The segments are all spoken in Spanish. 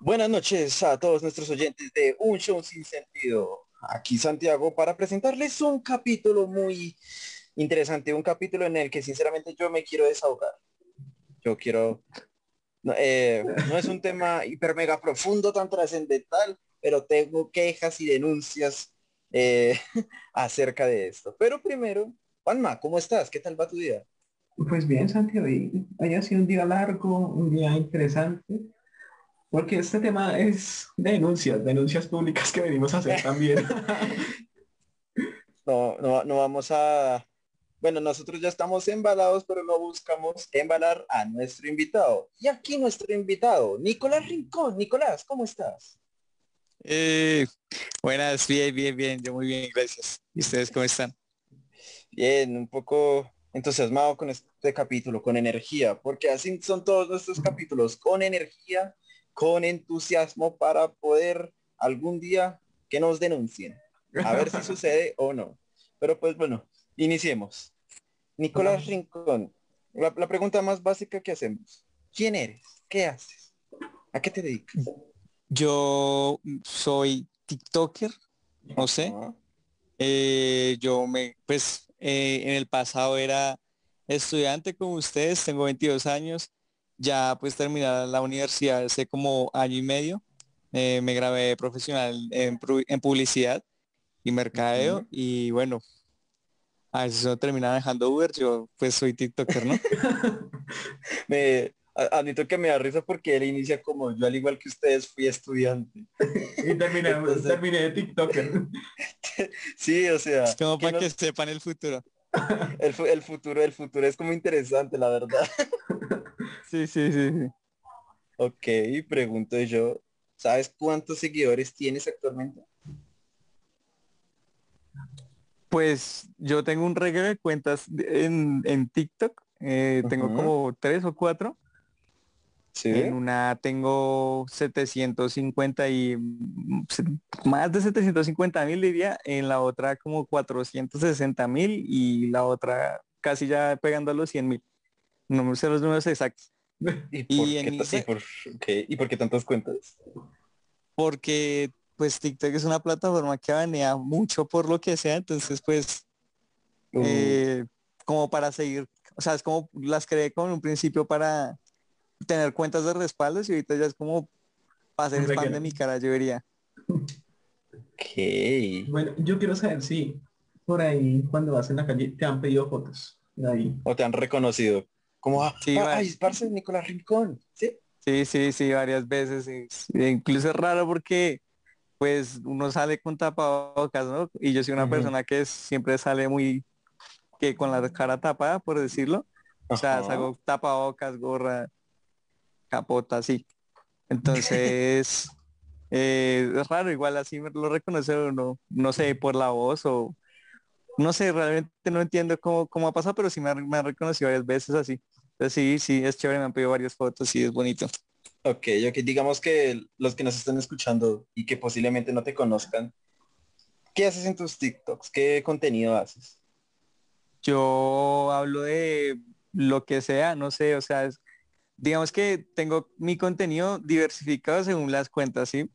Buenas noches a todos nuestros oyentes de Un Show Sin Sentido. Aquí Santiago para presentarles un capítulo muy interesante, un capítulo en el que sinceramente yo me quiero desahogar. Yo quiero... No, eh, es un tema hiper mega profundo, tan trascendental, pero tengo quejas y denuncias eh, acerca de esto. Pero primero, Juanma, ¿cómo estás? ¿Qué tal va tu día? Pues bien, Santiago, hoy ha sido un día largo, un día interesante, porque este tema es denuncias, denuncias públicas que venimos a hacer también. No, no, no vamos a... Bueno, nosotros ya estamos embalados, pero no buscamos embalar a nuestro invitado. Y aquí nuestro invitado, Nicolás Rincón. Nicolás, ¿cómo estás? Eh, buenas, bien, bien, bien, yo muy bien, gracias. ¿Y ustedes cómo están? Bien, un poco entusiasmado con este capítulo, con energía, porque así son todos nuestros capítulos, con energía, con entusiasmo para poder algún día que nos denuncien. A ver si sucede o no. Pero pues bueno, iniciemos. Nicolás Rincón, la, la pregunta más básica que hacemos. ¿Quién eres? ¿Qué haces? ¿A qué te dedicas? Yo soy TikToker, no sé. Eh, yo me, pues eh, en el pasado era estudiante como ustedes, tengo 22 años, ya pues terminar la universidad hace como año y medio. Eh, me grabé profesional en, en publicidad y mercadeo y bueno, a veces uno termina dejando Uber, yo pues soy TikToker, ¿no? Me, a- admito que me da risa porque él inicia como yo, al igual que ustedes, fui estudiante. y terminé, Entonces- terminé de TikToker. Sí, o sea, Es como que para no- que sepan el futuro. el, fu- el futuro, el futuro es como interesante, la verdad. Sí, sí, sí, sí. Ok, pregunto yo, ¿sabes cuántos seguidores tienes actualmente? Pues yo tengo un reguero de cuentas en, en TikTok. eh, tengo como tres o cuatro. Sí. En una tengo 750 y mm, más de 750 mil diría. En la otra como 460 mil y la otra casi ya pegando a los 100 mil. No sé los números exactos. ¿Y por, y qué, en ta- y, Insta- por, ¿y por qué tantas cuentas? Porque pues TikTok es una plataforma que banea mucho por lo que sea. Entonces pues Uh, eh, como para seguir, o sea, es como las creé como en un principio para tener cuentas de respaldos y ahorita ya es como para hacer Un spam de mi cara, yo diría. ok. Bueno, yo quiero saber si por ahí cuando vas en la calle te han pedido fotos. De ahí. ¿O te han reconocido? Como, ah, Sí, ah, va- ay, parce Nicolás Rincón. ¿Sí? Sí, sí, sí, varias veces. y incluso es raro porque pues uno sale con tapabocas, ¿no? Y yo soy una persona que es- siempre sale muy que con la cara tapada, por decirlo. O sea, Ajá. salgo tapabocas, gorra, capota, así. Entonces, eh, es raro, igual así me lo reconoce uno, no sé, por la voz o no sé, realmente no entiendo cómo, cómo ha pasado, pero sí me, ha- me han reconocido varias veces así. Entonces sí, sí, es chévere, me han pedido varias fotos, sí, es bonito. Ok, ok, digamos que los que nos están escuchando y que posiblemente no te conozcan, ¿qué haces en tus TikToks? ¿Qué contenido haces? Yo hablo de lo que sea, no sé, o sea, es- digamos que tengo mi contenido diversificado según las cuentas, ¿sí?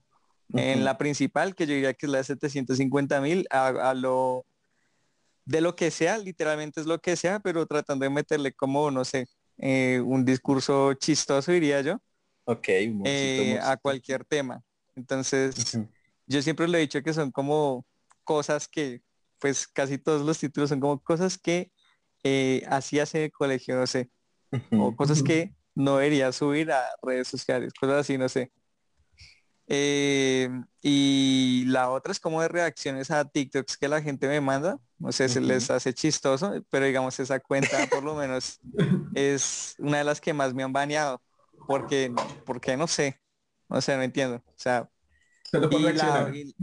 En la principal, que yo diría que es la de 750 mil, hablo de lo que sea, literalmente es lo que sea, pero tratando de meterle como, no sé, eh, un discurso chistoso, diría yo, Ok, humorcito, eh, a cualquier tema. Entonces, yo siempre le he dicho que son como cosas que, pues casi todos los títulos son como cosas que eh, hacías en el colegio, no sé, o cosas que no debería subir a redes sociales, cosas así, no sé. Eh, y la otra es como de reacciones a TikToks que la gente me manda, no sé, Ujú. les hace chistoso, pero digamos esa cuenta por lo menos es una de las que más me han baneado, porque, porque no sé, no sé, no entiendo. O sea, y la, y-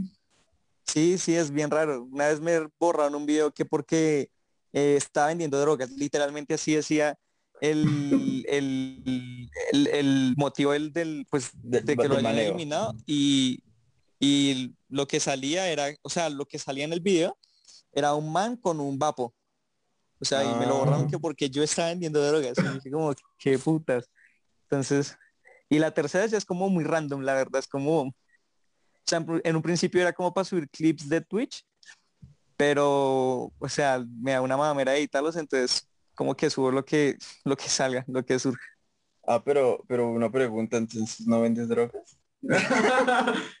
sí, sí, es bien raro. Una vez me borraron un video que porque eh, estaba vendiendo drogas, literalmente así decía el, el, el, el motivo del, del, pues, de que lo baneo. eliminado y, y lo que salía era, o sea, lo que salía en el video era un man con un vapo. O sea, y me lo borraron Ah. que porque yo estaba vendiendo drogas. Y dije como, qué putas. Entonces, Y la tercera ya es como muy random, la verdad, es como, o sea, en un principio era como para subir clips de Twitch, pero, o sea, me da una mamera editarlos, entonces como que subo lo que, lo que salga, lo que surja. Ah, pero, pero una pregunta, entonces, ¿no vendes drogas?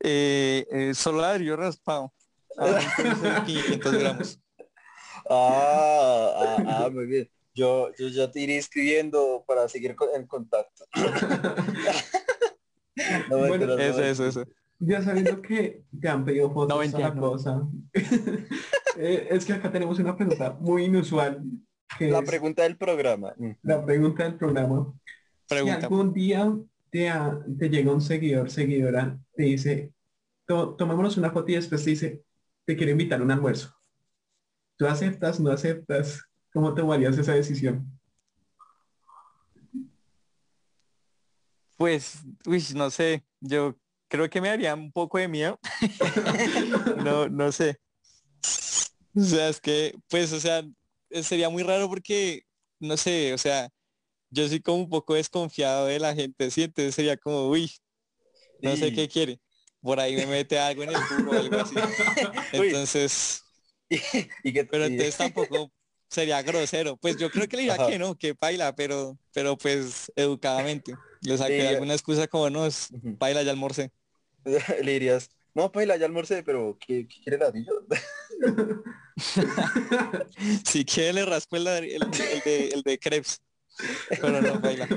eh, eh, solo raspado. A 500 gramos. Ah, ah, ah, muy bien. Yo, yo ya te iré escribiendo para seguir en contacto. no, bueno, eso, eso, eso. Ya sabiendo que te han pedido fotos no, a la cosa. eh, es que acá tenemos una pregunta muy inusual. la pregunta del programa. La pregunta del programa. Pregunta. Si algún día te, te llega un seguidor, seguidora, te dice, tomémonos una foto y después te dice, te quiero invitar a un almuerzo. ¿Tú aceptas, no aceptas? ¿Cómo tomarías esa decisión? Pues, uy, no sé, yo creo que me haría un poco de miedo. no, no sé. O sea, es que, pues, o sea, sería muy raro porque, no sé, o sea, yo soy como un poco desconfiado de la gente, ¿sí? Entonces sería como, uy, no sé qué quiere. Por ahí me mete algo en el culo o algo así. Entonces, ¿Y, pero entonces tampoco sería grosero. Pues yo creo que le diría que no, que baila, pero, pero pues educadamente. Le saqué alguna excusa como no, es, baila ya almorcé. Le dirías, no, baila ya almorcé, pero ¿qué, qué quiere ladrillo? si quiere le raspo el, el, de, el de crepes. Pero no baila.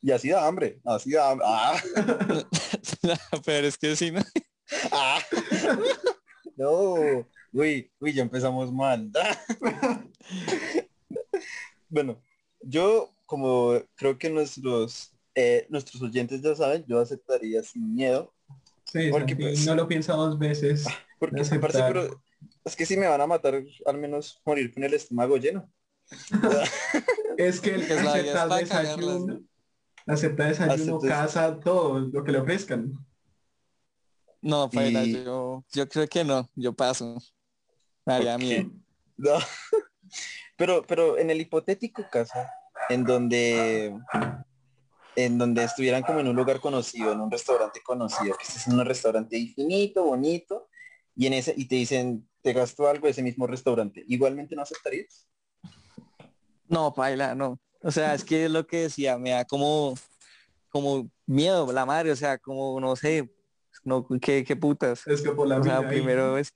Y, así da hambre, así da hambre. Ah. pero es que sí, ¿no? Ah. No, uy, uy, ya empezamos mal. bueno, yo como creo que nuestros eh, nuestros oyentes ya saben, yo aceptaría sin miedo. Sí, porque pues, no lo piensa dos veces. Ah, porque pero es que si me van a matar, al menos morir con el estómago lleno. es que el aceptar desayuno, aceptar desayuno, casa, todo lo que le ofrezcan. No, Paila, yo, yo creo que no, yo paso. Me haría miedo. No. pero, pero en el hipotético caso, en donde en donde estuvieran como en un lugar conocido, en un restaurante conocido, que estés en un restaurante infinito, bonito, y en ese, y te dicen, te gastó algo ese mismo restaurante, igualmente no aceptarías. No, Paila, no. O sea, es que es lo que decía, me da como, como miedo la madre, o sea, como no sé, no, qué, qué putas. Es que por la o sea, primero es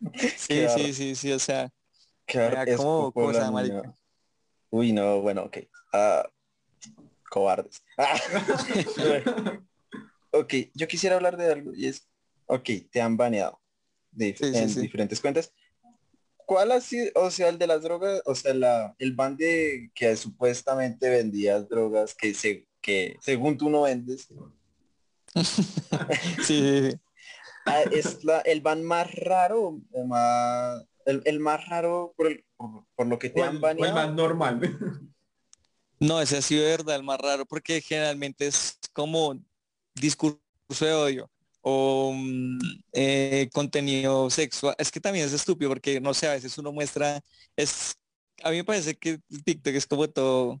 Sí, sí, sí, sí, o sea. Claro, como cosa. Uy, no, bueno, ok. Uh, cobardes. ok, yo quisiera hablar de algo y es, ok, te han baneado de, en diferentes cuentas. ¿Cuál ha sido, o sea, el de las drogas, o sea, la, el ban de que supuestamente vendías drogas que, se, que según tú no vendes? sí, ah, es la, el ban más raro, más, el, más raro por, el, por, lo que te han baneado. el más normal. No, ese ha sido de verdad el más raro porque generalmente es como discurso de odio o mm, eh, contenido sexual. Es que también es estúpido porque no sé, a veces uno muestra, es, a mí me parece que TikTok es como todo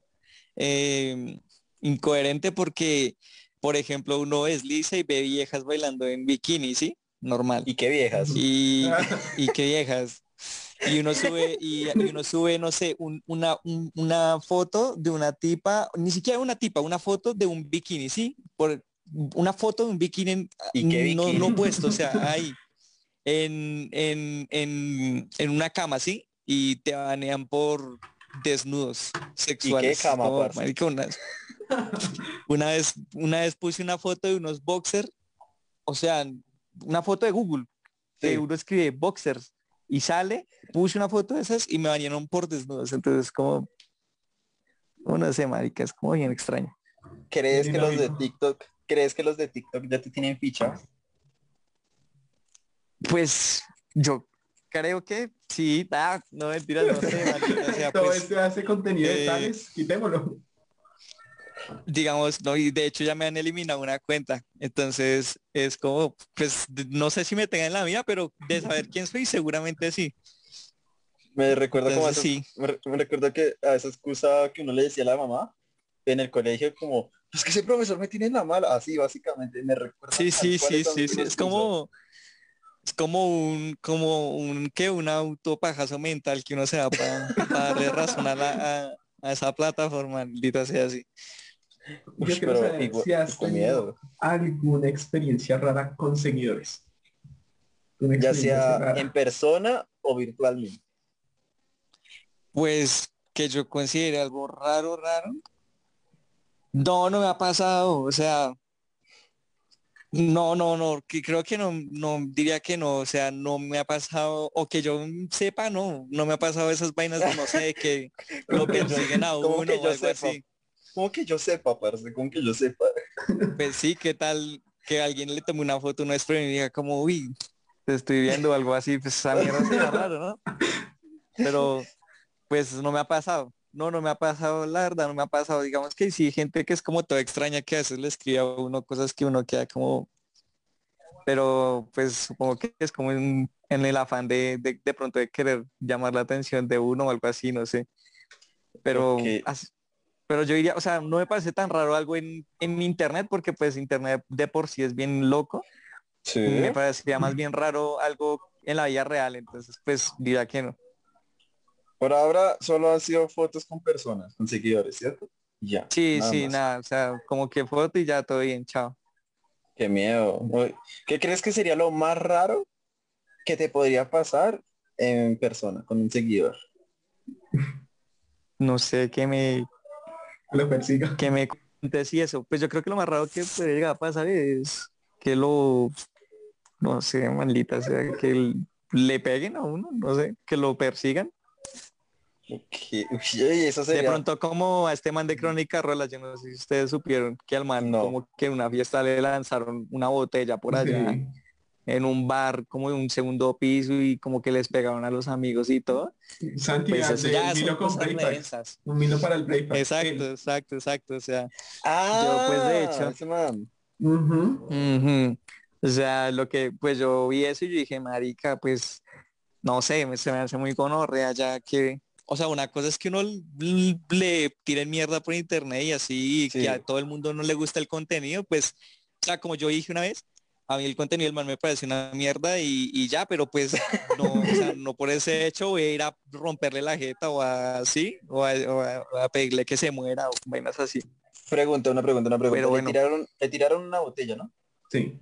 em, incoherente porque, por ejemplo, uno es lisa y ve viejas bailando en bikini, ¿sí? Normal. ¿Y qué viejas? Y, y qué viejas y uno sube y, uno sube no sé una, una foto de una tipa ni siquiera una tipa una foto de un bikini sí por una foto de un bikini, No, no puesto o sea ahí en, en, en, en una cama sí y te banean por desnudos sexuales. ¿Y qué cama, una, vez una vez puse una foto de unos boxers o sea una foto de Google que uno escribe boxers y sale, puse una foto de esas y me bañaron por desnudos. Entonces como, no sé, marica, es como bien extraño. ¿Crees que los de TikTok, crees que los de TikTok ya te tienen ficha? Pues yo creo que sí, ah, no mentiras, no sé, marica, Todo pues, este hace contenido de eh, tales, quitémoslo digamos, no, y de hecho ya me han eliminado una cuenta. Entonces es como, pues no sé si me tengan la mía, pero de saber quién soy, seguramente sí. Me recuerda como sí. me, recuerda que a esa excusa que uno le decía a la mamá, en el colegio como, es que ese profesor me tiene en la mala, así básicamente, me recuerda. Sí, sí, sí, sí, sí, es como, es como un, como un, que un autopajazo mental que uno se da para, darle razón a, la, a, esa plataforma, maldita sea así. Yo quiero saber si has tenido alguna experiencia rara con seguidores. Ya sea en persona o virtualmente. Pues que yo considere algo raro, raro. No, no me ha pasado. O sea, no, no, no, que creo que no, no diría que no, o sea, no me ha pasado, o que yo sepa, no, no me ha pasado esas vainas de no sé, que lo persiguen a uno que yo o sepa? así. Como que yo sepa, parce, como que yo sepa. Pues sí, qué tal que alguien le tome una foto no es y diga como, uy, te estoy viendo algo así, pues esa mierda sería raro, ¿no? Pero, pues no me ha pasado. No, no me ha pasado, la verdad, no me ha pasado. Digamos que sí, gente que es como toda extraña que a veces le escribe a uno cosas que uno queda como... Pero pues supongo que es como en, el afán de, de, pronto de querer llamar la atención de uno o algo así, no sé. Pero, pero yo diría, o sea, no me parece tan raro algo en, en internet porque pues internet de por sí es bien loco. Sí. Me parecería más bien raro algo en la vida real, entonces pues diría que no. Por ahora solo han sido fotos con personas, con seguidores, ¿cierto? Ya. Sí, sí, nada, o sea, como que foto y ya todo bien, chao. Qué miedo. ¿Qué crees que sería lo más raro que te podría pasar en persona, con un seguidor? No sé, que me... Lo persiga. Que me cuentes y eso. Pues yo creo que lo más raro que podría llegar a pasar es que lo... No sé, maldita, sea, que le peguen a uno, no sé, que lo persigan. De pronto como a este man de Crónica Rola, yo no sé si ustedes supieron que al man como que en una fiesta le lanzaron una botella por allá en un bar como de un segundo piso y como que les pegaron a los amigos y todo. Santi, pues ya Un vino para el playback. Exacto, exacto, exacto. O sea, yo pues de hecho. O sea, lo que pues yo vi eso y yo dije, marica, pues no sé, se me hace muy gonorrea ya que o sea, una cosa es que uno le tire mierda por internet y así, que a todo el mundo no le gusta el contenido, pues, o sea, como yo dije una vez, a mí el contenido del man me parece una mierda y, ya, pero pues no, o sea, no por ese hecho voy a ir a romperle la jeta o así, o a, pedirle que se muera o vainas así. Pregunta, una pregunta, una pregunta. Pero le, tiraron, le tiraron una botella, ¿no? Sí.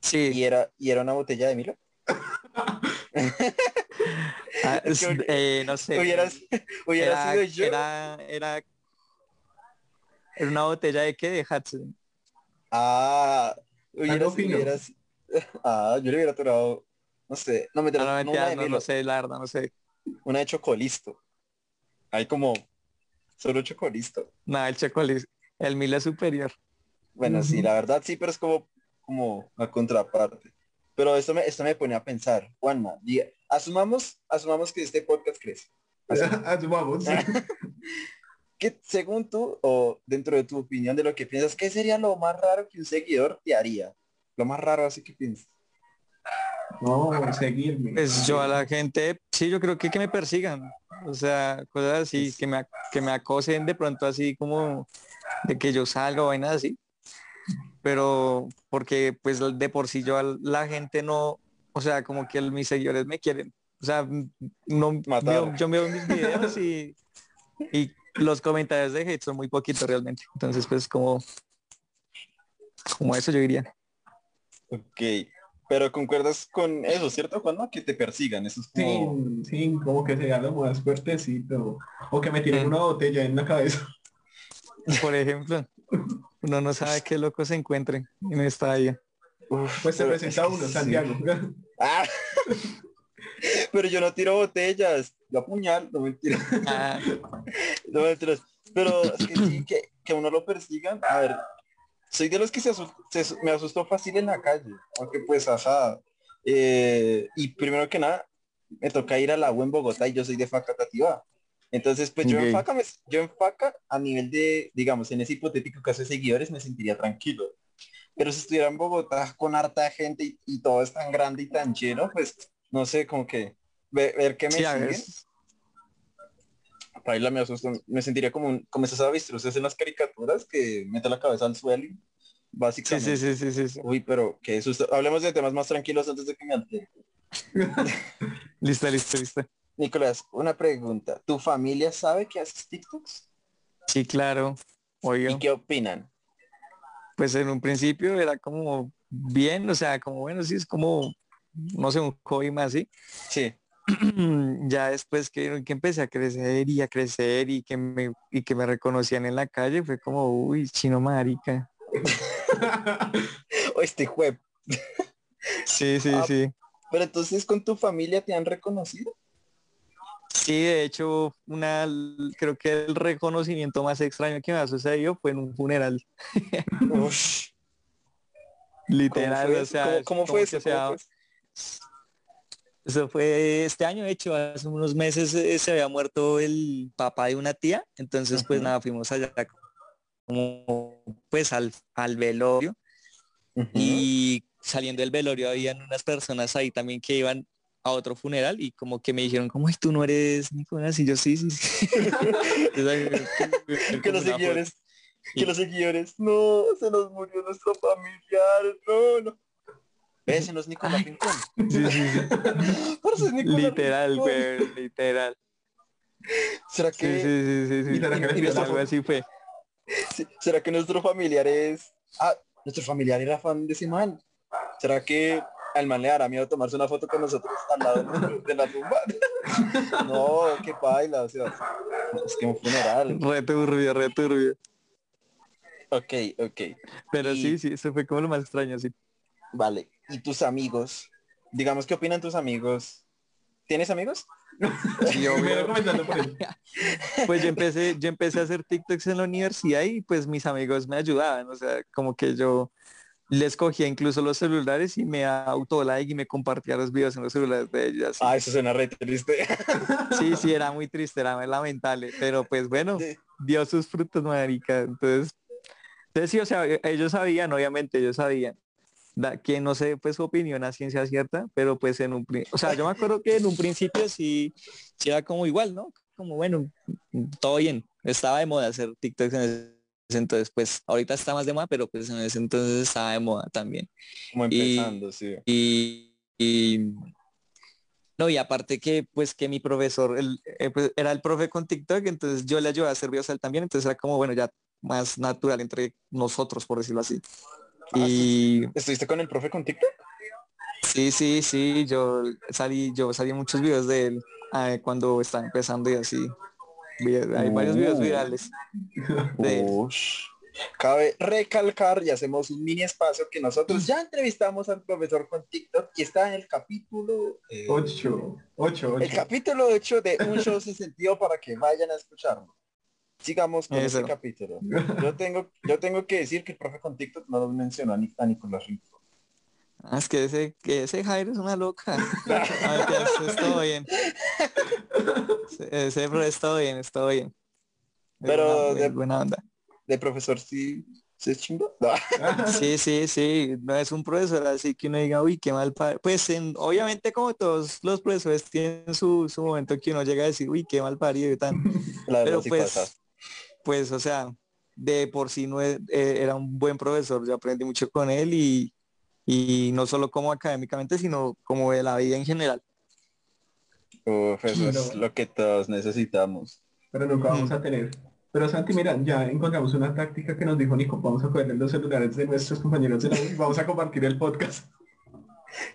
Sí. ¿Y era, y era una botella de Milo? Ah, eh, no sé. Hubieras, hubiera sido yo. Era, era, era una botella de qué de Hudson. Ah, hubieras, hubieras, ah, yo le hubiera tirado, no sé, no me no, no, no, no, sé, la verdad, no sé. Una de chocolisto. Hay como solo chocolisto. Nada, el chocolisto. El mil es superior. Bueno, sí, la verdad sí, pero es como, como la contraparte. Pero esto me, esto me pone a pensar, Juanma, asumamos, asumamos que este podcast crece. asumamos. que según tú, o dentro de tu opinión de lo que piensas, ¿qué sería lo más raro que un seguidor te haría? Lo más raro así que piensas. No, seguirme. Pues yo a la gente, sí, yo creo que que me persigan. O sea, cosas así, que me, que me acosen de pronto así como de que yo salga o vainas así pero porque pues de por sí yo la gente no, o sea, como que mis seguidores me quieren, o sea, no, yo, veo mis videos y, y los comentarios de hate son muy poquitos realmente, entonces pues como, como eso yo diría. Ok, pero concuerdas con eso, ¿cierto, Juanma? Que te persigan, eso es como... Sí, sí, como que sea lo más fuertecito, o que me tiren una botella en la cabeza. Por ejemplo. Uno no sabe qué loco se encuentren en esta área. pues se presenta uno, Santiago. Ah. pero yo no tiro botellas, yo apuñal, no mentira. Ah. no mentiras. Pero que que, uno lo persigan. A ver, soy de los que se, me asustó fácil en la calle, aunque pues ajá. Eh, y primero que nada, me toca ir a la U en Bogotá y yo soy de Facatativa. Entonces, pues yo en, faca yo en faca a nivel de, digamos, en ese hipotético caso de seguidores me sentiría tranquilo. Pero si estuviera en Bogotá con harta gente y, todo es tan grande y tan lleno, pues no sé, como que ver, ver qué me siguen. Paila me asustó. Me sentiría como, un, como esas avestruces en las caricaturas que mete la cabeza al suelo. Básicamente. Sí, sí, sí, sí, Uy, pero qué susto. Hablemos de temas más tranquilos antes de que me altere. listo, listo, listo. Nicolás, una pregunta. ¿Tu familia sabe que haces TikToks? Sí, claro. Oigo. ¿Y qué opinan? Pues en un principio era como bien, o sea, como bueno, sí, es como, no sé, un hobby más, ¿sí? Sí. ya después que, que, empecé a crecer y a crecer y que me y que me reconocían en la calle fue como uy chino marica o este web sí sí ah, sí. pero entonces con tu familia te han reconocido sí de hecho una creo que el reconocimiento más extraño que me ha sucedido fue en un funeral. Literal o sea cómo, fue eso? Eso fue este año, de hecho, hace unos meses eh, se había muerto el papá de una tía, entonces pues nada, fuimos allá como pues al, al velorio y saliendo del velorio habían unas personas ahí también que iban a otro funeral y como que me dijeron, como tú no eres Nicolás? Y yo sí, sí, sí. que los seguidores, que los seguidores, no, se nos murió nuestro familiar, no, no. ¿Ves? No es Nicolás Rincón. Sí, sí, sí. literal, güey, literal. ¿Será que... Sí, sí, sí, sí. ¿Será que algo así fue? ¿Será que nuestro familiar es... Ah, nuestro familiar era fan de ese man. ¿Será que al man le hará miedo tomarse una foto con nosotros al lado de la tumba? no, qué baila, o sea, es que un funeral. Re turbio, re turbio. Ok, ok. Pero sí, sí, eso fue como lo más extraño, sí. Vale y tus amigos, digamos, ¿qué opinan tus amigos? ¿Tienes amigos? yo, pues yo empecé, yo empecé a hacer TikToks en la universidad y pues mis amigos me ayudaban, o sea, como que yo les cogía incluso los celulares y me auto like y me compartía los videos en los celulares de ellas. Ah, eso suena re triste. Sí, sí, era muy triste, era muy lamentable, pero pues bueno, dio sus frutos, marica. Entonces, entonces sí, o sea, ellos sabían, obviamente, ellos sabían que no sé pues su opinión a ciencia cierta, pero pues en un, o sea, yo me acuerdo que en un principio sí, sí era como igual, ¿no? Como bueno, todo bien, estaba de moda hacer TikToks en ese entonces, pues ahorita está más de moda, pero pues en ese entonces estaba de moda también. Como empezando, sí. Y, no, y aparte que pues que mi profesor el, eh, pues, era el profe con TikTok, entonces yo le ayudaba a hacer videos a él también, entonces era como bueno, ya más natural entre nosotros, por decirlo así. Ah, y... ¿Estuviste con el profe con TikTok? Sí, sí, sí, yo salí, yo salí muchos videos de él eh, cuando estaba empezando y así. Hay varios videos uh. virales. Cabe recalcar y hacemos un mini espacio que nosotros ya entrevistamos al profesor con TikTok y está en el capítulo 8. Eh, el capítulo 8 de Un Show Sin Sentido para que vayan a escucharlo. Sigamos con ese capítulo. Yo tengo, yo tengo que decir que el profe con TikTok no lo mencionó a, Nicolás Rico. Ah, es que ese, que ese Jairo es una loca. A ver, todo bien. Ese, profe está bien, está bien. Pero de, buena onda. De profesor sí se chingó. Sí, sí, sí. No es un profesor así que uno diga, uy, qué mal padre. Pues en, obviamente como todos los profesores tienen su, su momento que uno llega a decir, uy, qué mal parido y tal. Pero pues pues, o sea, de por sí no eh, era un buen profesor, yo aprendí mucho con él y, no solo como académicamente, sino como de la vida en general. Uf, eso es lo que todos necesitamos. Pero nunca vamos a tener. Pero Santi, mira, ya encontramos una táctica que nos dijo Nico, vamos a cogerle los celulares de nuestros compañeros de la y vamos a compartir el podcast.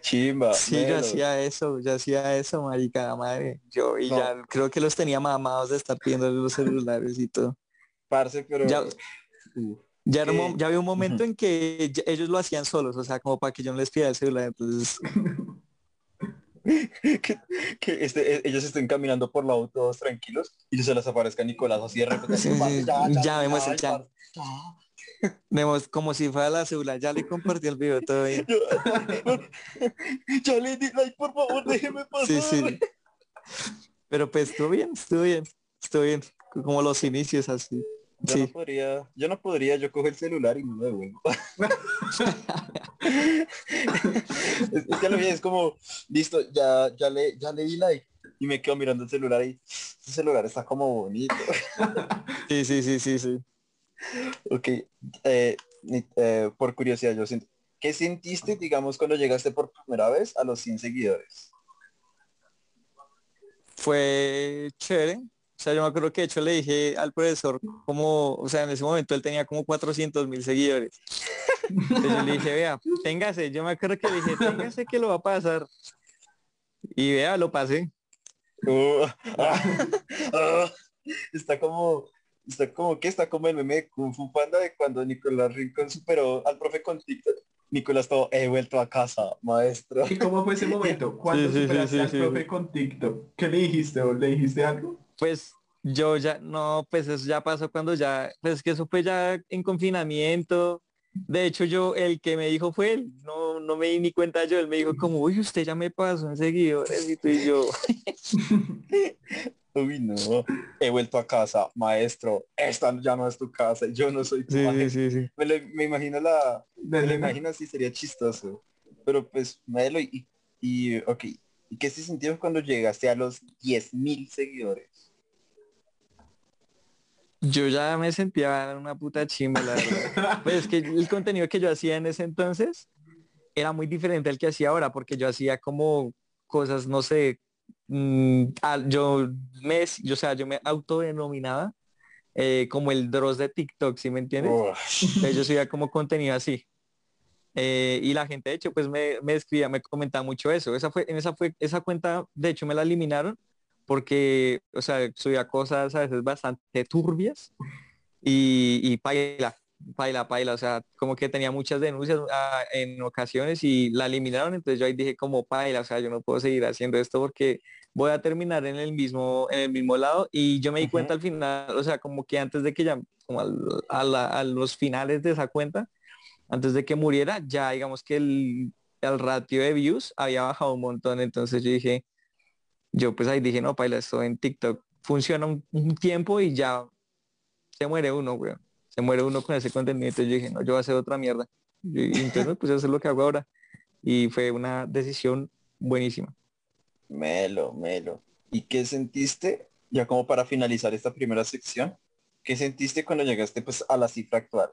Chimba. Sí, yo hacía eso, yo hacía eso, marica, madre. Yo y ya creo que los tenía mamados de estar pidiendo los celulares y todo pero... Ya, ya, había un momento en que ellos lo hacían solos, o sea, como para que yo no les pida el celular, entonces... que, este, e, ellos estén caminando por la auto todos tranquilos y se les aparezca Nicolás así de repente. ya, vemos el chat. Vemos como si fuera la celular, ya le compartí el video todavía. ya le di like, por favor, déjeme pasar. Sí, sí. Pero pues estuvo bien, estuvo bien, estuvo bien. Como los inicios así. Yo no podría, yo no podría, yo cojo el celular y me lo devuelvo. es, que lo vi, es como, listo, ya, ya le, ya le di like. y me quedo mirando el celular y ese celular está como bonito. sí, sí, sí, sí, sí. Ok, eh, eh, por curiosidad, yo siento, ¿qué sentiste, digamos, cuando llegaste por primera vez a los 100 seguidores? Fue chévere. O sea, yo me acuerdo que de hecho le dije al profesor como, o sea, en ese momento él tenía como 400 mil seguidores. Entonces yo le dije, vea, téngase. Yo me acuerdo que le dije, téngase que lo va a pasar. Y vea, lo pasé. Uh, está como, está como que está como el meme de Kung Fu Panda de cuando Nicolás Rincón superó al profe con TikTok. Nicolás todo, he vuelto a casa, maestro. ¿Y cómo fue ese momento? ¿Cuándo superaste al profe con TikTok? ¿Qué le dijiste o le dijiste algo? Pues yo ya, no, pues eso ya pasó cuando ya, pues que eso fue ya en confinamiento. De hecho, yo, el que me dijo fue él, no, no me di ni cuenta yo, él me dijo como, uy, usted ya me pasó en seguidores y tú y yo. Uy, no, he vuelto a casa, maestro, esta ya no es tu casa, yo no soy tu sí, sí, sí, me, imagino la, me lo imagino así, sería chistoso. Pero pues, Melo, y, y, ok, ¿y qué se sintió cuando llegaste a los 10.000 seguidores? Yo ya me sentía una puta chimba, la verdad. pues es que el contenido que yo hacía en ese entonces era muy diferente al que hacía ahora, porque yo hacía como cosas, no sé, Mm, yo me, yo, o sea, yo me autodenominaba eh, como el Dross de TikTok, ¿sí me entiendes? yo subía como contenido así. Eh, y la gente de hecho pues me, me escribía, me comentaba mucho eso. Esa fue, en esa fue, esa cuenta, de hecho me la eliminaron porque, o sea, subía cosas a veces bastante turbias y, y paila, paila, paila, o sea, como que tenía muchas denuncias ah, en ocasiones y la eliminaron, entonces yo ahí dije como paila, o sea, yo no puedo seguir haciendo esto porque voy a terminar en el mismo, en el mismo lado y yo me di cuenta al final, o sea, como que antes de que ya, como a, los finales de esa cuenta, antes de que muriera, ya digamos que el, el ratio de views había bajado un montón, entonces yo dije, yo pues ahí dije, no, paila, esto en TikTok funciona un, tiempo y ya se muere uno, weón. Se muere uno con ese contenido. Entonces yo dije, no, yo voy a hacer otra mierda. Y, entonces, pues eso es lo que hago ahora. Y fue una decisión buenísima. Melo, Melo. ¿Y qué sentiste, ya como para finalizar esta primera sección, qué sentiste cuando llegaste pues a la cifra actual?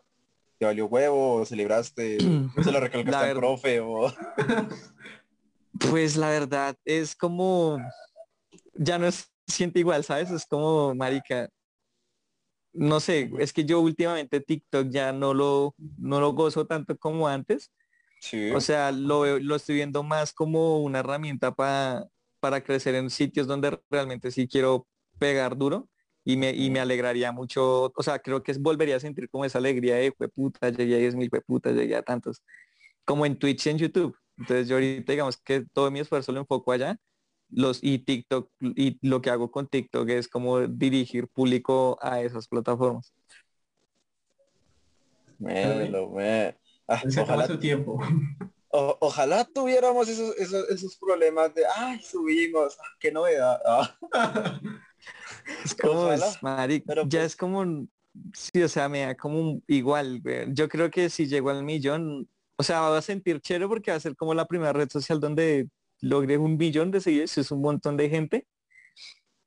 ¿Te valió huevo? ¿Celebraste? ¿O se lo recalcaste al profe? O... pues la verdad es como, ya no se siente igual, ¿sabes? Es como, marica, no sé, es que yo últimamente TikTok ya no lo, no lo gozo tanto como antes. O sea, lo, lo estoy viendo más como una herramienta para para crecer en sitios donde realmente sí quiero pegar duro y me, y me alegraría mucho, o sea, creo que volvería a sentir como esa alegría de, puta, llegué a 10 mil, puta, llegué a tantos, como en Twitch y en YouTube. Entonces yo ahorita digamos que todo mi esfuerzo lo enfoco allá, los y TikTok y lo que hago con TikTok es como dirigir público a esas plataformas. me, ah, ojalá su tiempo. ojalá tuviéramos esos, esos, problemas de, ay, subimos, ah, qué novedad. Ah. Es como, pero ya pues es como, sí, o sea, me da como igual, yo creo que si llego al millón, o sea, va a sentir chévere porque va a ser como la primera red social donde logré un millón de seguidores, es un montón de gente.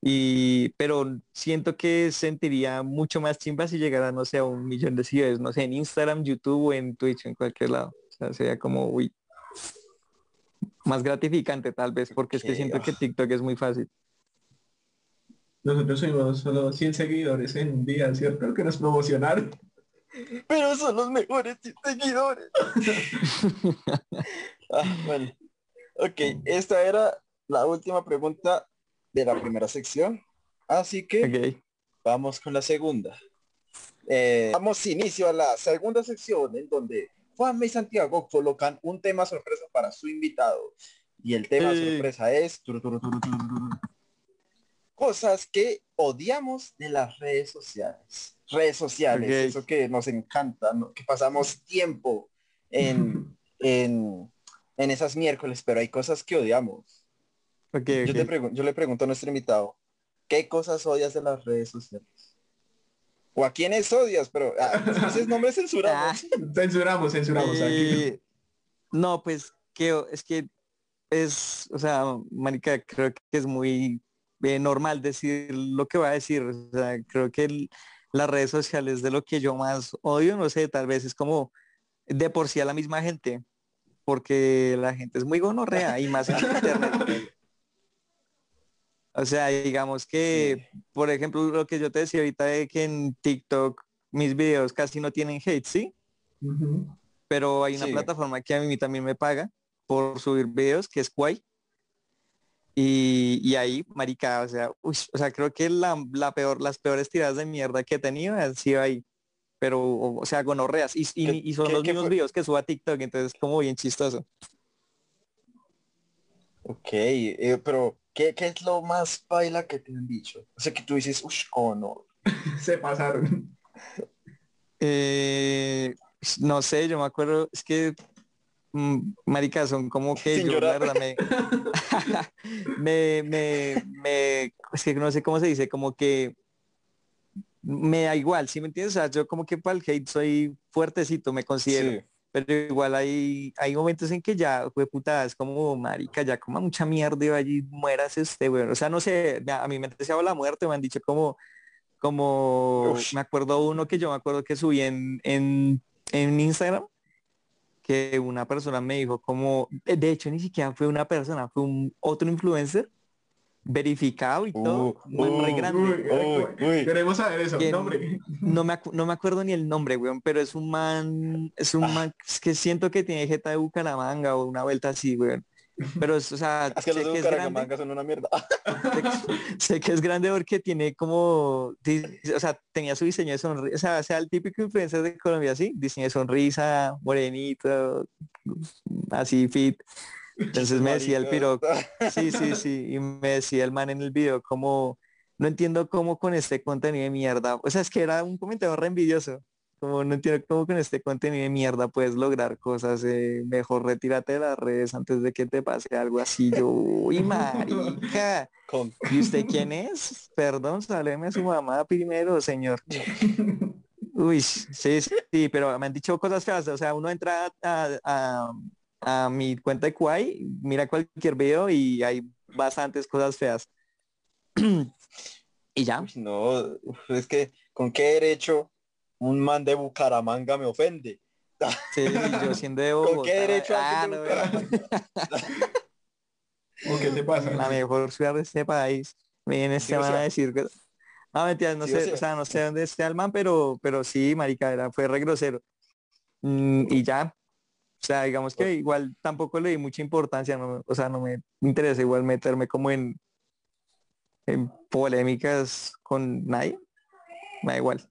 Y, pero siento que sentiría mucho más chimba si llegara, no sé, a un millón de seguidores, no sé, en Instagram, YouTube o en Twitch, en cualquier lado sea, como, uy, más gratificante tal vez, porque es que siento que TikTok es muy fácil. Nosotros subimos solo 100 seguidores en un día, ¿cierto? Que nos promocionaron. Pero son los mejores seguidores. ah, bueno. Ok, esta era la última pregunta de la primera sección. Así que vamos con la segunda. Eh, damos inicio a la segunda sección en donde Juan y Santiago colocan un tema sorpresa para su invitado. Y el tema sorpresa es cosas que odiamos de las redes sociales. Redes sociales, eso que nos encanta, que pasamos tiempo en, en, esas miércoles, pero hay cosas que odiamos. yo, yo le pregunto a nuestro invitado, ¿qué cosas odias de las redes sociales? o a quiénes odias, pero ah, ese nombre censuramos. Ah. censuramos, censuramos. Eh, no, pues que es que es, o sea, marica, creo que es muy eh, normal decir lo que va a decir. O sea, creo que las redes sociales de lo que yo más odio, no sé, tal vez es como de por sí a la misma gente, porque la gente es muy gonorrea y más en internet. O sea, digamos que, por ejemplo, lo que yo te decía ahorita de que en TikTok mis videos casi no tienen hate, ¿sí? Pero hay una plataforma que a mí también me paga por subir videos, que es Quay. Y, ahí, marica, o sea, o sea, creo que la, peor, las peores tiradas de mierda que he tenido han sido ahí. Pero, o, sea, gonorreas. Y, y, son los mismos videos que subo a TikTok, entonces como bien chistoso. Ok, eh, pero ¿qué, es lo más baila que te han dicho? O sea, que tú dices, uff, oh no. Se pasaron. Eh, no sé, yo me acuerdo, es que Mm, marica, son como que yo la verdad me, me, me, es que no sé cómo se dice, como que me da igual, ¿sí me entiendes? O sea, yo como que para el hate soy fuertecito, me considero. Pero igual hay, hay momentos en que ya, fue puta, es como, marica, ya como mucha mierda y allí muérase usted. O sea, no sé, a mí me ha deseado la muerte, me han dicho como, como, me acuerdo uno que yo me acuerdo que subí en, en, en Instagram, que una persona me dijo como, de hecho ni siquiera fue una persona, fue un otro influencer verificado y todo, muy, grande. Queremos saber eso, nombre. No me, no me acuerdo ni el nombre, weón, pero es un man, es un ah. man que siento que tiene jeta de Bucaramanga o una vuelta así, weón. Pero, o sea, es que los de Bucaramanga son una mierda. sé, que es grande porque tiene como, o sea, tenía su diseño de sonrisa, o sea, sea el típico influencer de Colombia, así, diseño de sonrisa, morenito, así fit. Entonces me decía el piro, sí, sí, sí, y me decía el man en el video como, no entiendo cómo con este contenido de mierda, o sea, es que era un comentario re envidioso, como no entiendo cómo con este contenido de mierda puedes lograr cosas, eh, mejor retírate de las redes antes de que te pase algo así. Yo, uy, marica. ¿Y usted quién es? Perdón, saleme a su mamá primero, señor. Uy, sí, sí, pero me han dicho cosas feas. O sea, uno entra a, mi cuenta de Kwai, mira cualquier video y hay bastantes cosas feas. y ya. no, es que, ¿con qué derecho un man de Bucaramanga me ofende. Sí, yo siendo de Bogotá. ¿Con qué derecho ah, no, ¿O qué te pasa? La mejor ciudad de este país. Me viene este man a decir que... No, mentira, no sé, o sea, no sé dónde esté el man, pero, pero sí, marica, era, fue re grosero. Mm, y ya, o sea, digamos que igual tampoco le di mucha importancia, no, o sea, no me interesa igual meterme como en, en polémicas con nadie. Me da igual.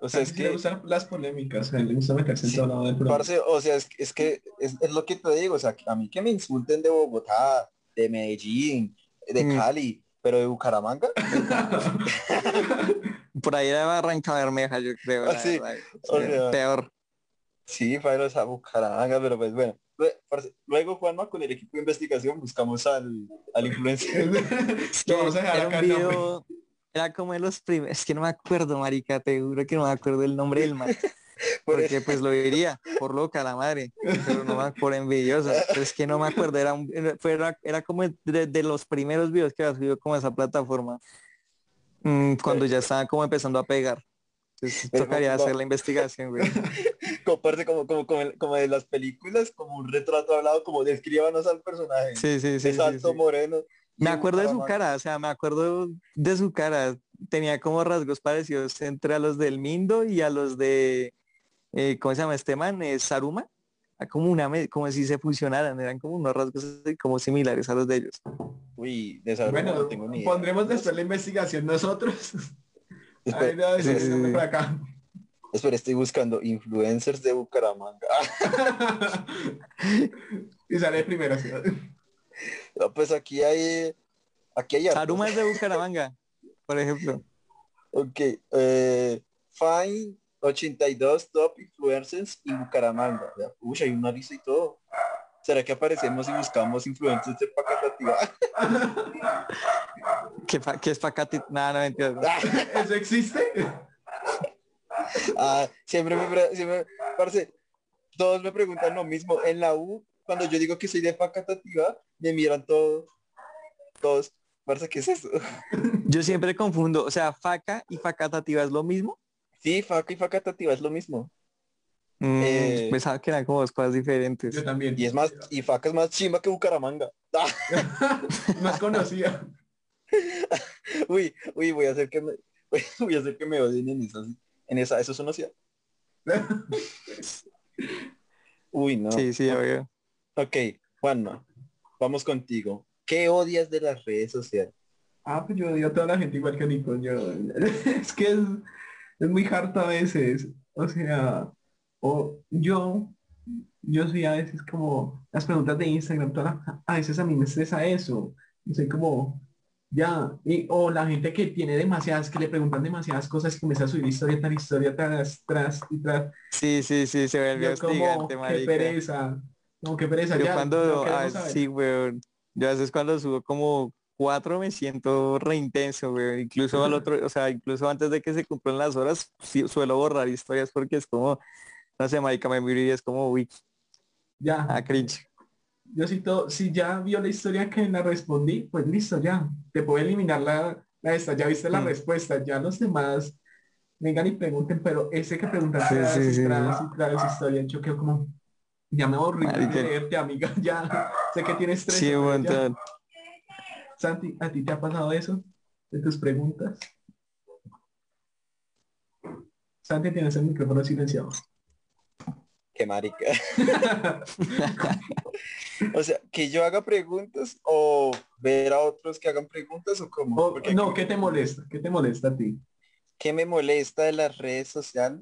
O sea, es que... Le gustan las polémicas, le gusta meterse en todo lado del programa. o sea, es, es que es, es, lo que te digo, o sea, a mí que me insulten de Bogotá, de Medellín, de mm. Cali, pero de Bucaramanga. Por ahí de Barranca Bermeja, yo creo. sí, peor. Sí, para a Bucaramanga, pero pues bueno. Luego, Juanma, con el equipo de investigación buscamos al, al influencer. vamos a dejar acá video, era como de los primeros, es que no me acuerdo, marica, te juro que no me acuerdo el nombre del man. Porque pues lo diría, por loca la madre, pero no me por envidiosa, es que no me acuerdo, era, un, era, era como de, los primeros videos que había subido como esa plataforma, mm, cuando ya estaba como empezando a pegar. Entonces, tocaría hacer la investigación, güey. Comparte como, como, como, de las películas, como un retrato hablado, como descríbanos al personaje. Sí, sí, sí. Es alto, moreno. Me acuerdo de su cara, o sea, me acuerdo de su cara. Tenía como rasgos parecidos entre a los del Mindo y a los de, eh, ¿cómo se llama este man? Eh, Saruma. Ah, como una, como si se fusionaran, eran como unos rasgos como similares a los de ellos. Uy, de Saruma bueno, no tengo ni idea. Pondremos después la investigación nosotros. Espera, Espera, estoy buscando influencers de Bucaramanga. y sale primero. No, pues aquí hay... Aquí hay... Aruma es de Bucaramanga, por ejemplo. Ok. Eh, Fine 82 Top Influencers y Bucaramanga. Uy, hay una lista y todo. ¿Será que aparecemos y buscamos influencers de Pacatativa? ¿Qué, ¿Qué, es Pacatativa? Nada, no entiendo. ¿Eso existe? Ah, siempre me, siempre, parece, todos me preguntan lo mismo. En la U cuando yo digo que soy de Facatativa, me miran todos, todos, Parece que es eso. Yo siempre confundo, o sea, faca y facatativa es lo mismo. Sí, faca y facatativa es lo mismo. Mm, eh, pensaba que eran como dos cosas diferentes. Yo también. Y es más, y faca es más chimba que Bucaramanga. más conocida. uy, uy, voy a hacer que me, voy a hacer que me odien en esa, en esa, eso es una ciudad. uy, no. Sí, sí, obvio. Ok, Juanma, vamos contigo. ¿Qué odias de las redes sociales? Ah, pues yo odio a toda la gente igual que Nico. Yo, es que es, es muy harto a veces. O sea, o yo, yo soy a veces como las preguntas de Instagram, a veces a mí me estresa eso. Y soy como, ya, y, o la gente que tiene demasiadas, que le preguntan demasiadas cosas y comienza a subir historia tras historia tras, tras y tras. Sí, sí, sí, se vuelve hostigante, marica. Qué pereza. No, qué pereza. Yo ya, cuando, ah, sí, weón. Yo a veces cuando subo como cuatro me siento re intenso, weón. Incluso al otro, o sea, incluso antes de que se cumplan las horas, suelo borrar historias porque es como, no sé, marica, me miro y es como, uy. Ya. A cringe. Yo si, todo, si ya vio la historia que la respondí, pues listo, ya. Te puedo eliminar la, la esta, ya viste la respuesta, ya los demás vengan y pregunten, pero ese que preguntaste sí, sí, sí, historia, yo creo como, ya me aburrí de leerte, amiga, ya sé que tienes tres. Sí, Santi, ¿a ti te ha pasado eso? De tus preguntas. Santi, tienes el micrófono silenciado marica. o sea, que yo haga preguntas o ver a otros que hagan preguntas o como. no, ¿qué te molesta? ¿Qué te molesta a ti? ¿Qué me molesta de las redes sociales?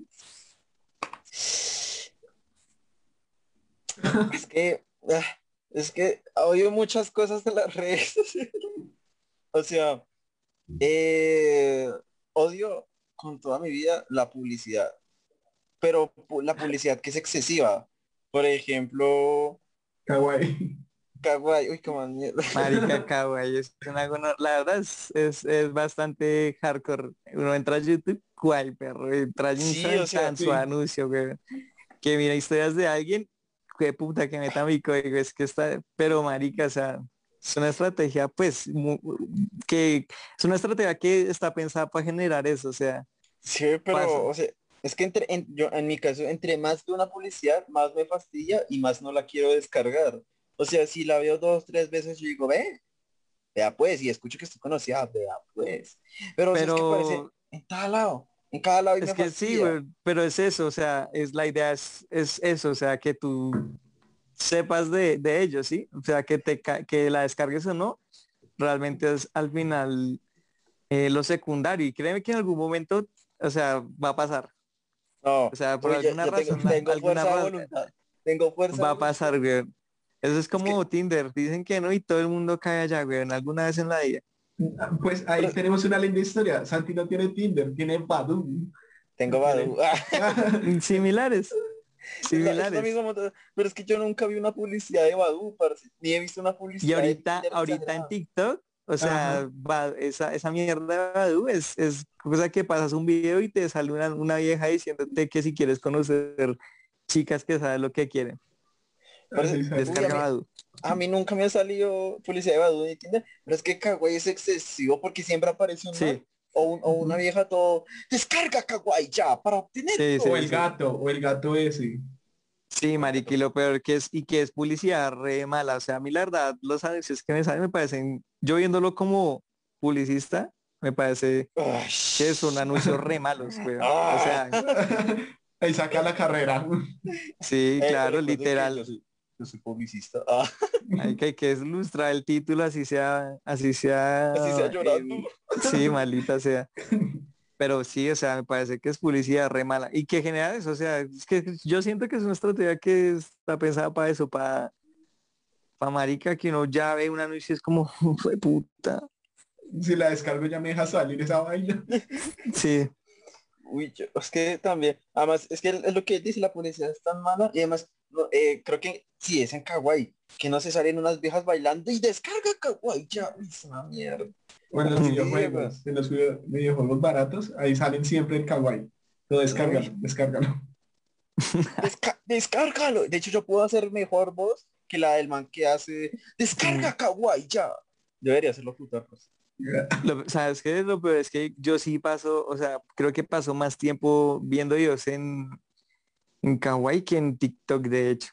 es que ah, es que odio muchas cosas de las redes o sea eh, odio con toda mi vida la publicidad pero la publicidad que es excesiva. Por ejemplo... Kawaii. Kawaii, uy, como Marica Kawaii, es una, la verdad es, es, bastante hardcore. Uno entra a YouTube, Kawaii, perro, entra en su anuncio, güey. Que mira historias de alguien, qué puta que meta mi código, es que está, pero marica, o sea, es una estrategia, pues, que es una estrategia que está pensada para generar eso, o sea. Sí, pero, o sea, es que entre, en, yo, en mi caso, entre más de una publicidad, más me fastidia y más no la quiero descargar. O sea, si la veo dos, tres veces, yo digo, ve, vea pues, y escucho que estoy conocida, vea pues. Pero, pero... Es que parece en cada lado, en cada lado. es que sí, pero es eso, o sea, es la idea es, es eso, o sea, que tú sepas de, de ello, ¿sí? O sea, que, te, que la descargues o no, realmente es al final eh, lo secundario. Y créeme que en algún momento, o sea, va a pasar. No, o sea, por alguna razón. Tengo, alguna fuerza voluntad. Tengo fuerza. Va a pasar, güey. Eso es como Tinder. Dicen que no y todo el mundo cae allá, güey. Alguna vez en la vida. Pues ahí tenemos una linda historia. Santi no tiene Tinder, tiene Badu. Tengo Badu. Similares. Similares. pero es que yo nunca vi una publicidad de Badu, ni he visto una publicidad. Y ahorita, ahorita en TikTok o sea, esa, esa mierda es, es cosa que pasas un video y te sale una, una vieja diciéndote que si quieres conocer chicas que saben lo que quieren. Descarga a, mí, nunca me ha salido publicidad de Badu pero es que Kawaii es excesivo porque siempre aparece un o, una vieja todo descarga Kawaii ya para obtener o el gato o el gato ese Sí, marica, y lo peor que es, y que es publicidad re mala. O sea, a mí la verdad, los anuncios que me salen me parecen, yo viéndolo como publicista, me parece que son anuncios re malos, O sea. Ahí saca la carrera. Sí, eh, claro, literal. Yo soy, publicista. Ah. Hay que, hay que ilustrar el título, así sea, así sea. Así sea llorando. sí, malita sea pero sí, o sea, me parece que es publicidad re mala. Y que genera eso, o sea, es que yo siento que es una estrategia que está pensada para eso, para, para marica, que uno ya ve un anuncio y es como, fue puta. Si la descargo ya me deja salir esa vaina. sí. Uy, yo, es que también, además, es que es lo que dice, la publicidad es tan mala y además, eh, creo que sí es en Kawaii, que no se salen unas viejas bailando y descarga Kawaii, ya, es una mierda. Bueno, en los videojuegos, en los videojuegos baratos, ahí salen siempre el kawaii. Lo descárgalo, descárgalo. descárgalo. De hecho, yo puedo hacer mejor voz que la del man que hace descarga kawaii ya. Debería hacerlo puta pues. ¿Sabes qué? Lo peor es que yo sí paso, o sea, creo que paso más tiempo viendo videos en, en Kawaii que en TikTok, de hecho.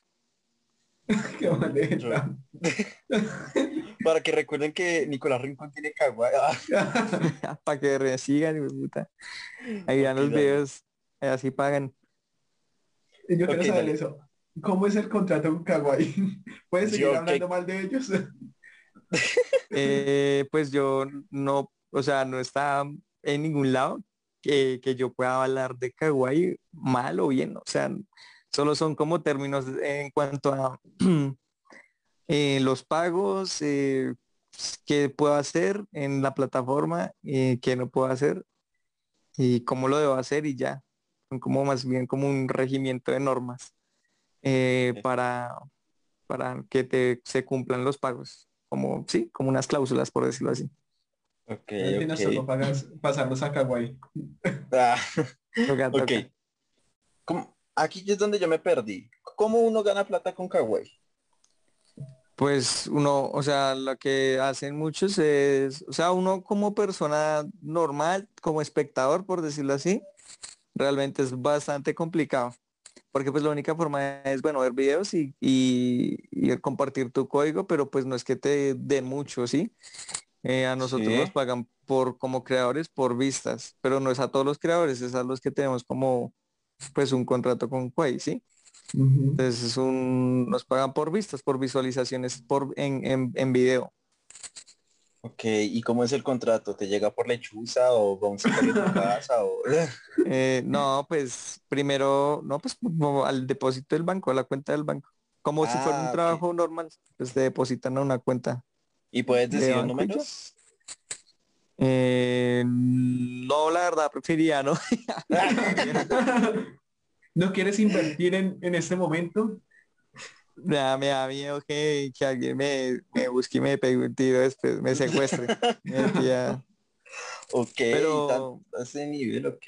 Para que recuerden que Nicolás Rincón tiene Kawaii. Para que resigan, puta. Ahí dan los videos, así pagan. Yo quiero saber eso. ¿Cómo es el contrato con Kawaii? ¿Puedes seguir hablando mal de ellos? Eh, pues yo no, o sea, no está en ningún lado que, que yo pueda hablar de Kawaii mal o bien. O sea, Solo son como términos en cuanto a eh, los pagos eh, que puedo hacer en la plataforma, y que no puedo hacer y cómo lo debo hacer y ya. Son como más bien como un regimiento de normas eh, para, para que te, se cumplan los pagos. Como, sí, como unas cláusulas, por decirlo así. Ok, okay. solo pagas, pasarnos a Kawaii. Ah, aquí es donde yo me perdí. ¿Cómo uno gana plata con Kawaii? Pues uno, o sea, lo que hacen muchos es, o sea, uno como persona normal, como espectador, por decirlo así, realmente es bastante complicado. Porque pues la única forma es, bueno, ver videos y, y, compartir tu código, pero pues no es que te den mucho, ¿sí? Eh, a nosotros nos pagan por como creadores por vistas, pero no es a todos los creadores, es a los que tenemos como pues un contrato con Quay, ¿sí? Entonces es un, nos pagan por vistas, por visualizaciones por, en, en, video. Ok, ¿y cómo es el contrato? ¿Te llega por lechuza o vamos a tu casa? O... Eh, no, pues primero, no, pues al depósito del banco, a la cuenta del banco. Como si fuera un ah, trabajo normal, pues te depositan a una cuenta. ¿Y puedes decir números? Eh, no, la verdad, preferiría, ¿no? ¿No quieres invertir en, en este momento? Me da miedo que, que alguien me, me, busque y me pegue un tiro después, me secuestre. ok, pero a ese nivel, ok.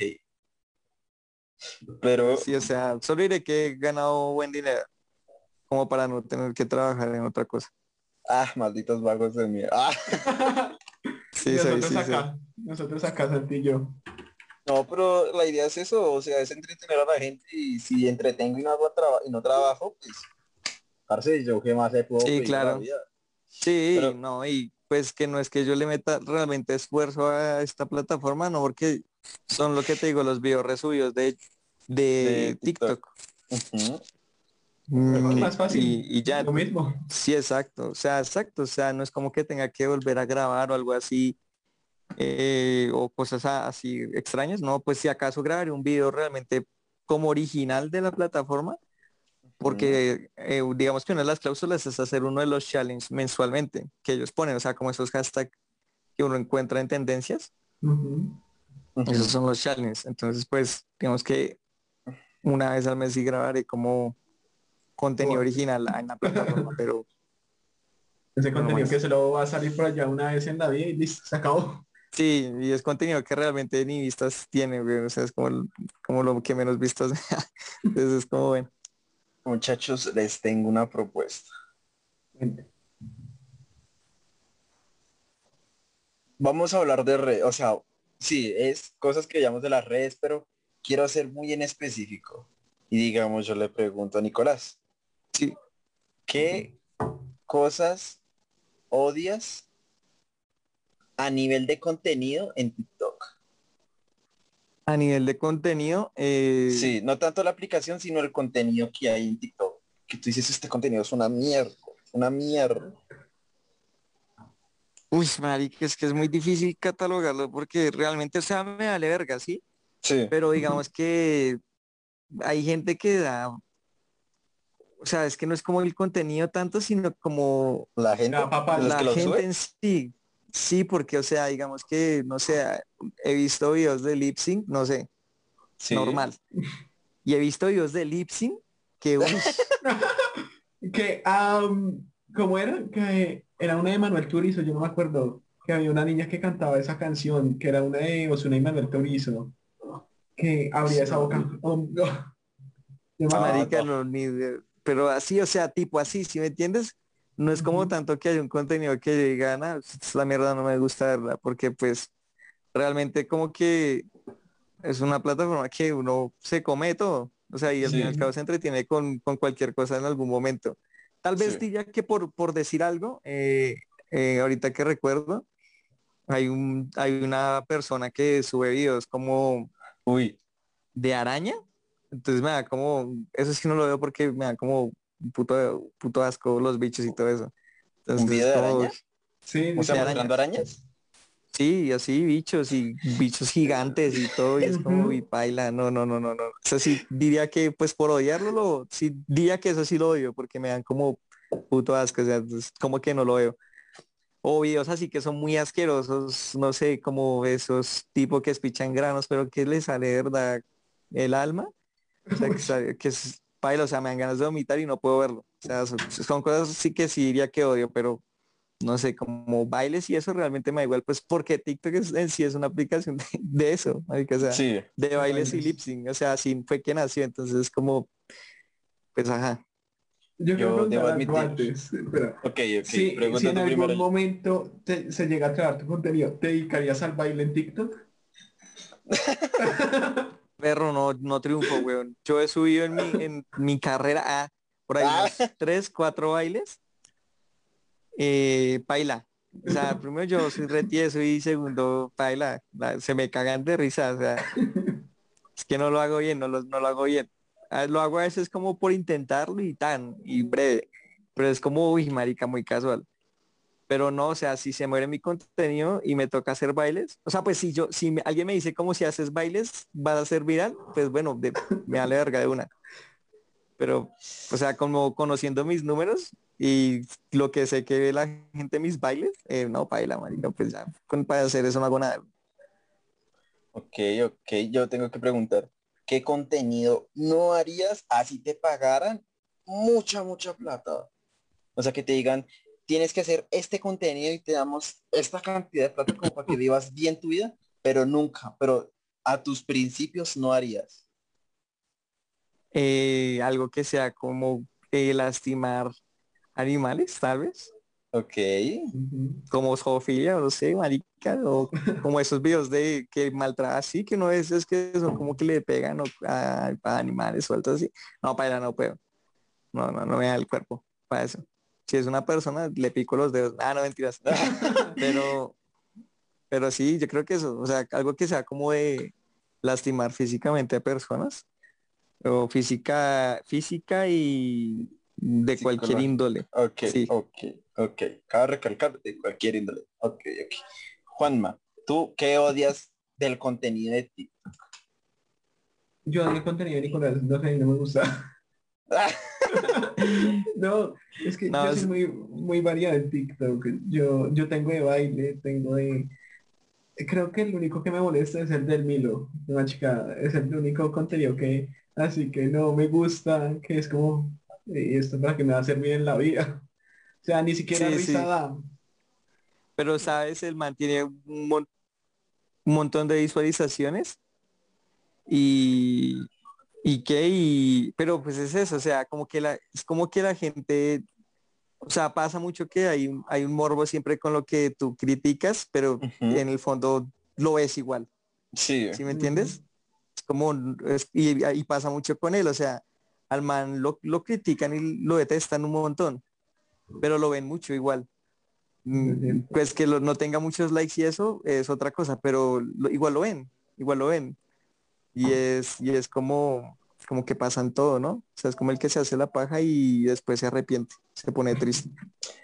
Pero... Sí, o sea, solo diré que he ganado buen dinero, como para no tener que trabajar en otra cosa. Ah, malditos vagos de mierda. Ah. Sí, nosotros acá, nosotros acá, Santi y yo. No, pero la idea es eso, o sea, es entretener a la gente y si entretengo y no, hago y no trabajo, pues, parce, yo qué más se puedo Sí, claro. Sí, no, y pues que no es que yo le meta realmente esfuerzo a esta plataforma, no, porque son lo que te digo, los videos resubidos de, de, TikTok. Mm, más fácil. Y, ya. Lo mismo. Sí, exacto. O sea, exacto. O sea, no es como que tenga que volver a grabar o algo así. Eh, o cosas así extrañas. No, pues si acaso grabaré un video realmente como original de la plataforma. Porque eh, digamos que una de las cláusulas es hacer uno de los challenges mensualmente que ellos ponen. O sea, como esos hashtags que uno encuentra en tendencias. Esos son los challenges. Entonces, pues, digamos que una vez al mes sí grabaré como contenido original en la plataforma, pero... Ese contenido que se lo va a salir por allá una vez en la vida y listo, se acabó. Sí, y es contenido que realmente ni vistas tiene, o sea, es como, como lo que menos vistas. Entonces es como bueno. Muchachos, les tengo una propuesta. Vamos a hablar de redes, o sea, sí, es cosas que llamamos de las redes, pero quiero ser muy en específico. Y digamos, yo le pregunto a Nicolás, Sí. ¿Qué cosas odias a nivel de contenido en TikTok? A nivel de contenido, eh... sí, no tanto la aplicación, sino el contenido que hay en TikTok. Que tú dices, este contenido es una mierda, una mierda. Uy, marica, es que es muy difícil catalogarlo porque realmente, o sea, me vale verga, ¿sí? Sí. Pero digamos que hay gente que da o sea, es que no es como el contenido tanto, sino como la gente, la, gente en sí. Sí, porque, o sea, digamos que, no sé, he visto videos de lip sync, no sé, normal. Y he visto videos de lip sync que... que, ¿cómo era? Que era una de Manuel Turizo, yo no me acuerdo, que había una niña que cantaba esa canción, que era una de Osuna y Manuel Turizo, que abría esa boca. Oh, Marica, no, ni pero así, o sea, tipo así, si me entiendes? no es como tanto que hay un contenido que diga, ah, la mierda no me gusta verla, porque pues realmente como que es una plataforma que uno se come todo. O sea, y al fin y al cabo se entretiene con, cualquier cosa en algún momento. Tal vez diría que por, por decir algo, eh, eh, ahorita que recuerdo, hay un hay una persona que sube videos como uy de araña entonces me da como eso sí no lo veo porque me da como puto puto asco los bichos y todo eso entonces, ¿Un video de araña? sí o sea arañas sí así bichos y bichos gigantes y todo y es como y baila no no no no no eso sí diría que pues por odiarlo lo sí diría que eso sí lo odio porque me dan como puto asco o sea como que no lo veo o videos así que son muy asquerosos, no sé, como esos tipos que espichan granos, pero que les sale verdad el alma. O sea, que, es pailo, o sea, me dan ganas de vomitar y no puedo verlo. O sea, son, cosas sí que sí diría que odio, pero no sé, como bailes y eso realmente me da igual, pues porque TikTok en sí es una aplicación de, eso, o sea, de bailes, y lip sync, o sea, así fue que nació, entonces como, pues ajá, yo, yo debo admitir. Antes, Ok, ok. Si, si en algún momento se llega a acabar tu contenido, ¿te dedicarías al baile en TikTok? Perro, no, no triunfo, weón. Yo he subido en mi, en mi carrera a por ahí ah. tres, cuatro bailes. Eh, paila. O sea, primero yo soy retieso y segundo, paila. Se me cagan de risa. O sea, es que no lo hago bien, no lo, no lo hago bien. Ah, lo hago a veces como por intentarlo y tan, y breve, pero es como, uy, marica, muy casual. Pero no, o sea, si se muere mi contenido y me toca hacer bailes, o sea, pues si yo, si alguien me dice como si haces bailes, va a ser viral, pues bueno, me da verga de una. Pero, o sea, como conociendo mis números y lo que sé que ve la gente mis bailes, eh, no, baila, marica, pues ya, para hacer eso no hago nada. Ok, ok, yo tengo que preguntar, ¿qué contenido no harías así te pagaran mucha, mucha plata? O sea, que te digan, tienes que hacer este contenido y te damos esta cantidad de plata como para que vivas bien tu vida, pero nunca, pero a tus principios no harías. Eh, algo que sea como eh, lastimar animales, tal vez. Ok. Como zoofilia, no sé, marica, o como esos videos de que maltrata así, que no es, es que son como que le pegan a, animales sueltos así. No, para no puedo. No, no, no me da el cuerpo para eso. Si es una persona, le pico los dedos. Ah, no, mentiras. pero, pero sí, yo creo que eso, o sea, algo que sea como de lastimar físicamente a personas, o física, física y de cualquier índole. Ok, ok, ok. Cabe recalcar de cualquier índole. Ok, ok. Juanma, ¿tú qué odias del contenido de TikTok? Yo odio el contenido de Nicolás, no sé, no me gusta. no, es que yo soy muy, muy variado en TikTok. Yo, yo tengo de baile, tengo de... Creo que el único que me molesta es el del Milo, una chica, es el único contenido que, así que no me gusta, que es como y esto para que me va a servir en la vida. O sea, ni siquiera risada. Pero, ¿sabes? El mantiene un, montón de visualizaciones. Y, y qué, y, pero pues es eso, o sea, como que la, es como que la gente, o sea, pasa mucho que hay, hay un morbo siempre con lo que tú criticas, pero en el fondo lo ves igual. Sí. ¿Sí me entiendes? Es como, y, y, pasa mucho con él, o sea, al man lo, critican y lo detestan un montón, pero lo ven mucho igual. Mm, pues que no tenga muchos likes y eso es otra cosa, pero igual lo ven, igual lo ven. Y es, y es como, como que pasan todo, ¿no? O sea, es como el que se hace la paja y después se arrepiente, se pone triste.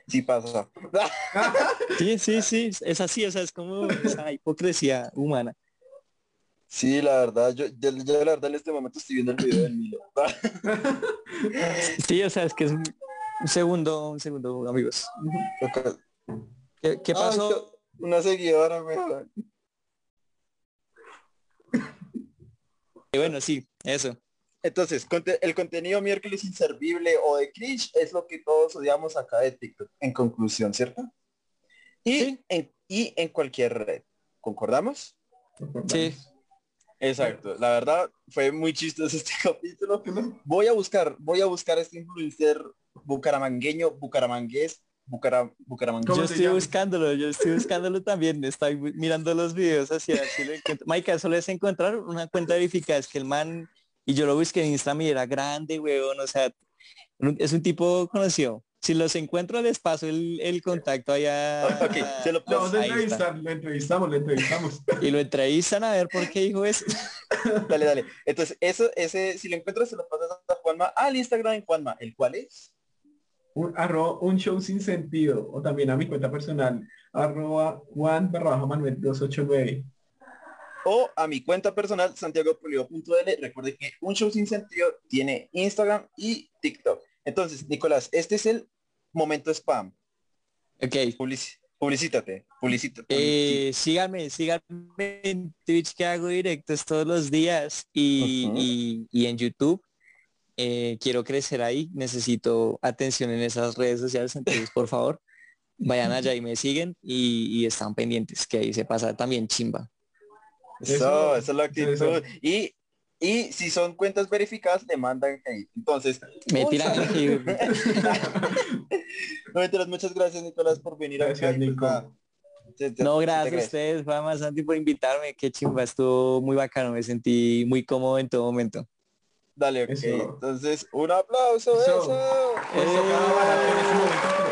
Sí pasa. sí, sí, sí, es así, o sea, es como esa hipocresía humana. Sí, la verdad, yo, yo, la verdad en este momento estoy viendo el video del Milo. sí, o sea, es que es un segundo, un segundo, amigos. ¿Qué, pasó? una seguidora mejor. Y bueno, sí, eso. Entonces, el contenido miércoles inservible o de cringe es lo que todos odiamos acá de TikTok, en conclusión, ¿cierto? Y, en, y en cualquier red. ¿Concordamos? Sí. Exacto, la verdad fue muy chistoso este capítulo. Voy a buscar, voy a buscar este influencer bucaramangueño, bucaramangués, bucara, bucaramangués. Yo estoy buscándolo, yo estoy buscándolo también, estoy si los videos así, así lo encuentro. Maika, solo es encontrar una cuenta verificada, es que el man, y yo lo busqué en Instagram y era grande, weón, o sea, es un tipo conocido. Si los encuentro les paso el, el contacto allá. Ok, se lo Vamos a entrevistar, lo entrevistamos, lo entrevistamos. Y lo entrevistan a ver por qué dijo eso. dale, dale. Entonces, eso, ese, si lo encuentras, se lo pasas a Juanma al Instagram en Juanma. ¿El cuál es? Un, arroba, un show sin sentido. O también a mi cuenta personal. Arroba Juan barra Manuel 289 o a mi cuenta personal santiagopolio.l. Recuerde que un show sin sentido tiene Instagram y TikTok. Entonces, Nicolás, este es el momento spam. Ok. publicítate, publicítate. Eh, síganme, síganme en Twitch que hago directos todos los días y, en YouTube. Eh, quiero crecer ahí, necesito atención en esas redes sociales, entonces por favor, vayan allá y me siguen y, están pendientes, que ahí se pasa también chimba. Eso, eso es la actitud. Y y si son cuentas verificadas, le mandan hate. Entonces, me tiran no, muchas gracias, Nicolás, por venir gracias, acá. no, gracias a ustedes, Fama Santi, por invitarme. Qué chimba, estuvo muy bacano. Me sentí muy cómodo en todo momento. Dale, ok. Entonces, un aplauso. Eso. eso. eso.